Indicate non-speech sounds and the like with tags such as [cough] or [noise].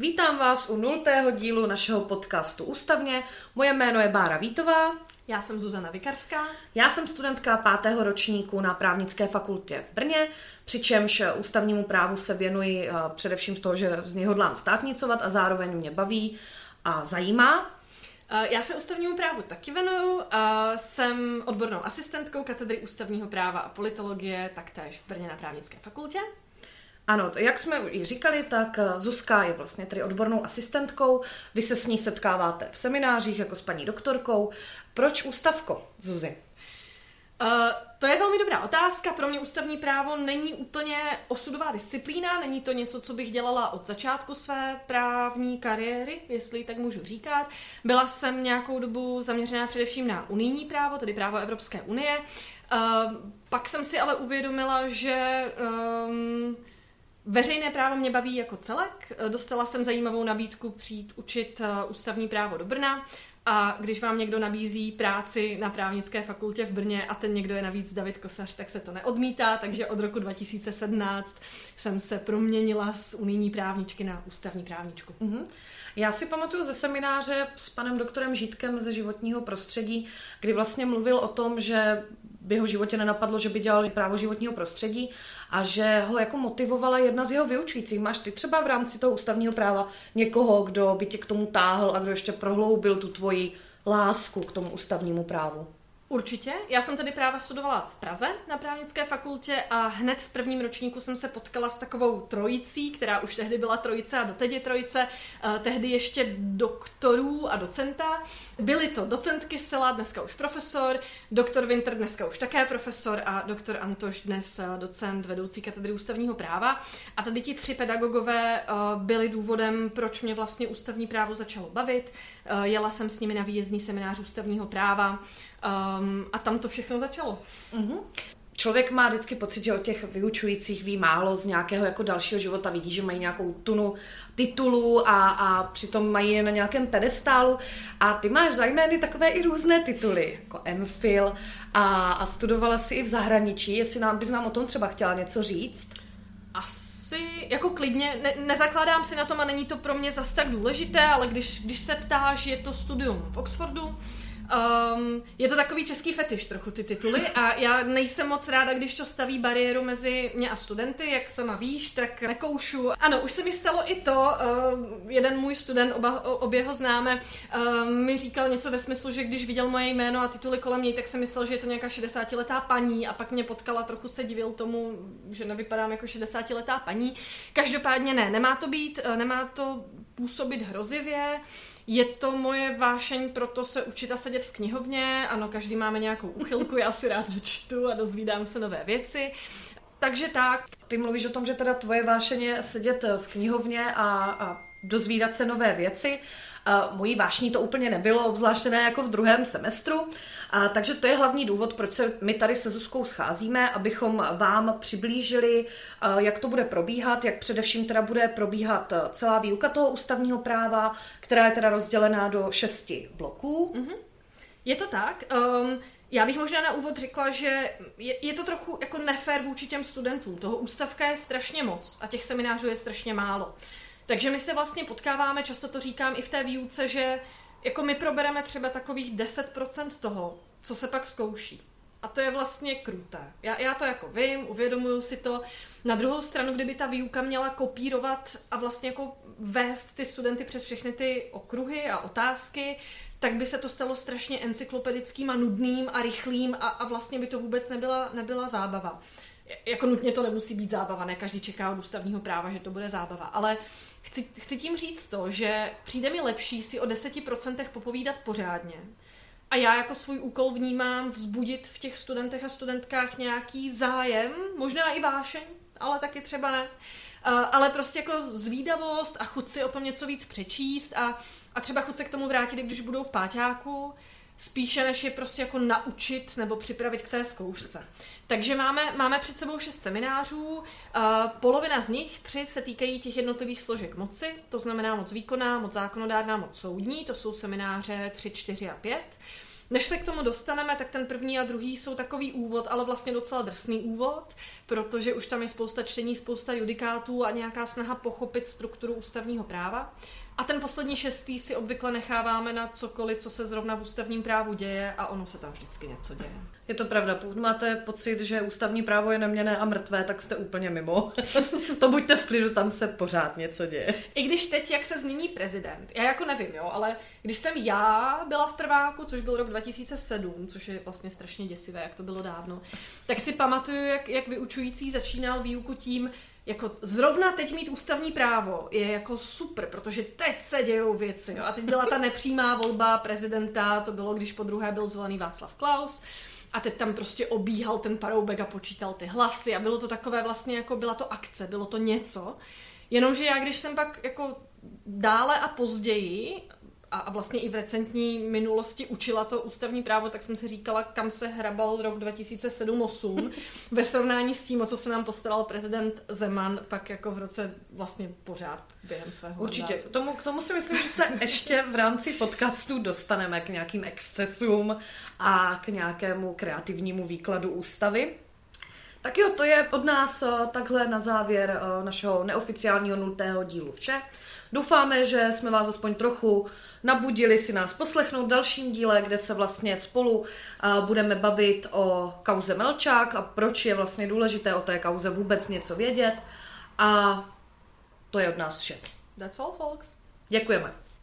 Vítám vás u nultého dílu našeho podcastu Ústavně. Moje jméno je Bára Vítová. Já jsem Zuzana Vikarská. Já jsem studentka pátého ročníku na právnické fakultě v Brně, přičemž ústavnímu právu se věnuji eh, především z toho, že z něj hodlám státnicovat a zároveň mě baví a zajímá. Eh, já se ústavnímu právu taky věnuju. Jsem odbornou asistentkou katedry ústavního práva a politologie, taktéž v Brně na právnické fakultě. Ano, jak jsme i říkali, tak eh, Zuzka je vlastně tedy odbornou asistentkou. Vy se s ní setkáváte v seminářích jako s paní doktorkou. Proč ústavko, Zuzi? Uh, to je velmi dobrá otázka. Pro mě ústavní právo není úplně osudová disciplína, není to něco, co bych dělala od začátku své právní kariéry, jestli tak můžu říkat. Byla jsem nějakou dobu zaměřená především na unijní právo, tedy právo Evropské unie. Uh, pak jsem si ale uvědomila, že um, Veřejné právo mě baví jako celek. Dostala jsem zajímavou nabídku přijít učit ústavní právo do Brna. A když vám někdo nabízí práci na právnické fakultě v Brně a ten někdo je navíc David Kosař, tak se to neodmítá, takže od roku 2017 jsem se proměnila z unijní právničky na ústavní právničku. Mm-hmm. Já si pamatuju ze semináře s panem doktorem Žítkem ze životního prostředí, kdy vlastně mluvil o tom, že v jeho životě nenapadlo, že by dělal právo životního prostředí a že ho jako motivovala jedna z jeho vyučujících. Máš ty třeba v rámci toho ústavního práva někoho, kdo by tě k tomu táhl a kdo ještě prohloubil tu tvoji lásku k tomu ústavnímu právu? Určitě. Já jsem tedy práva studovala v Praze na právnické fakultě a hned v prvním ročníku jsem se potkala s takovou trojicí, která už tehdy byla trojice a doteď je trojice, eh, tehdy ještě doktorů a docenta. Byly to docentky Sela, dneska už profesor, doktor Winter, dneska už také profesor a doktor Antoš, dnes eh, docent vedoucí katedry ústavního práva. A tady ti tři pedagogové eh, byli důvodem, proč mě vlastně ústavní právo začalo bavit. Jela jsem s nimi na výjezdní seminář ústavního práva Um, a tam to všechno začalo. Mm-hmm. Člověk má vždycky pocit, že o těch vyučujících ví málo z nějakého jako dalšího života. Vidí, že mají nějakou tunu titulů a, a přitom mají je na nějakém pedestálu. A ty máš za jmény takové i různé tituly, jako MPhil a, a studovala si i v zahraničí. Jestli nám bys nám o tom třeba chtěla něco říct? Asi, jako klidně, ne, nezakládám si na tom a není to pro mě zas tak důležité, ale když, když se ptáš, je to studium v Oxfordu, Um, je to takový český fetiš trochu ty tituly a já nejsem moc ráda, když to staví bariéru mezi mě a studenty, jak sama víš, tak nekoušu. Ano, už se mi stalo i to, uh, jeden můj student, oba, obě ho známe, uh, mi říkal něco ve smyslu, že když viděl moje jméno a tituly kolem něj, tak jsem myslel, že je to nějaká 60-letá paní a pak mě potkala, trochu se divil tomu, že nevypadám jako 60-letá paní. Každopádně ne, nemá to být, uh, nemá to působit hrozivě. Je to moje vášeň proto se učit a sedět v knihovně. Ano, každý máme nějakou uchylku, já si ráda čtu a dozvídám se nové věci. Takže tak. Ty mluvíš o tom, že teda tvoje vášeň je sedět v knihovně a, a dozvídat se nové věci. Mojí vášní to úplně nebylo, obzvláště ne jako v druhém semestru. A, takže to je hlavní důvod, proč se my tady se Zuzkou scházíme, abychom vám přiblížili, jak to bude probíhat, jak především teda bude probíhat celá výuka toho ústavního práva, která je teda rozdělená do šesti bloků. Mm-hmm. Je to tak. Um, já bych možná na úvod řekla, že je, je to trochu jako nefér vůči těm studentům. Toho ústavka je strašně moc a těch seminářů je strašně málo. Takže my se vlastně potkáváme, často to říkám i v té výuce, že jako my probereme třeba takových 10% toho, co se pak zkouší. A to je vlastně kruté. Já, já to jako vím, uvědomuju si to. Na druhou stranu, kdyby ta výuka měla kopírovat a vlastně jako vést ty studenty přes všechny ty okruhy a otázky, tak by se to stalo strašně encyklopedickým a nudným a rychlým a, a vlastně by to vůbec nebyla, nebyla zábava. Jako nutně to nemusí být zábava, ne každý čeká od ústavního práva, že to bude zábava, ale chci, chci tím říct to, že přijde mi lepší si o 10% popovídat pořádně, a já jako svůj úkol vnímám vzbudit v těch studentech a studentkách nějaký zájem, možná i vášeň, ale taky třeba ne. Ale prostě jako zvídavost a chuť si o tom něco víc přečíst a, a třeba chuť se k tomu vrátit, když budou v páťáku, spíše než je prostě jako naučit nebo připravit k té zkoušce. Takže máme, máme před sebou šest seminářů, uh, polovina z nich, tři, se týkají těch jednotlivých složek moci, to znamená moc výkonná, moc zákonodárná, moc soudní, to jsou semináře 3, 4 a 5. Než se k tomu dostaneme, tak ten první a druhý jsou takový úvod, ale vlastně docela drsný úvod, protože už tam je spousta čtení, spousta judikátů a nějaká snaha pochopit strukturu ústavního práva. A ten poslední šestý si obvykle necháváme na cokoliv, co se zrovna v ústavním právu děje a ono se tam vždycky něco děje. Je to pravda, pokud máte pocit, že ústavní právo je neměné a mrtvé, tak jste úplně mimo. [laughs] to buďte v klidu, tam se pořád něco děje. I když teď, jak se změní prezident, já jako nevím, jo, ale když jsem já byla v prváku, což byl rok 2007, což je vlastně strašně děsivé, jak to bylo dávno, tak si pamatuju, jak, jak vyučující začínal výuku tím, jako zrovna teď mít ústavní právo je jako super, protože teď se dějou věci. Jo. A teď byla ta [laughs] nepřímá volba prezidenta, to bylo, když po druhé byl zvolený Václav Klaus. A teď tam prostě obíhal ten paroubek a počítal ty hlasy a bylo to takové vlastně jako byla to akce, bylo to něco. Jenomže já, když jsem pak jako dále a později a vlastně i v recentní minulosti učila to ústavní právo, tak jsem si říkala, kam se hrabal rok 2007-2008 [laughs] ve srovnání s tím, o co se nám postaral prezident Zeman pak jako v roce vlastně pořád během svého Určitě. K tomu, k tomu si myslím, že se ještě v rámci podcastu dostaneme k nějakým excesům a k nějakému kreativnímu výkladu ústavy. Tak jo, to je od nás eh, takhle na závěr eh, našeho neoficiálního nultého dílu vše. Doufáme, že jsme vás aspoň trochu nabudili si nás poslechnout v dalším díle, kde se vlastně spolu budeme bavit o kauze Melčák a proč je vlastně důležité o té kauze vůbec něco vědět. A to je od nás vše. That's all, folks. Děkujeme.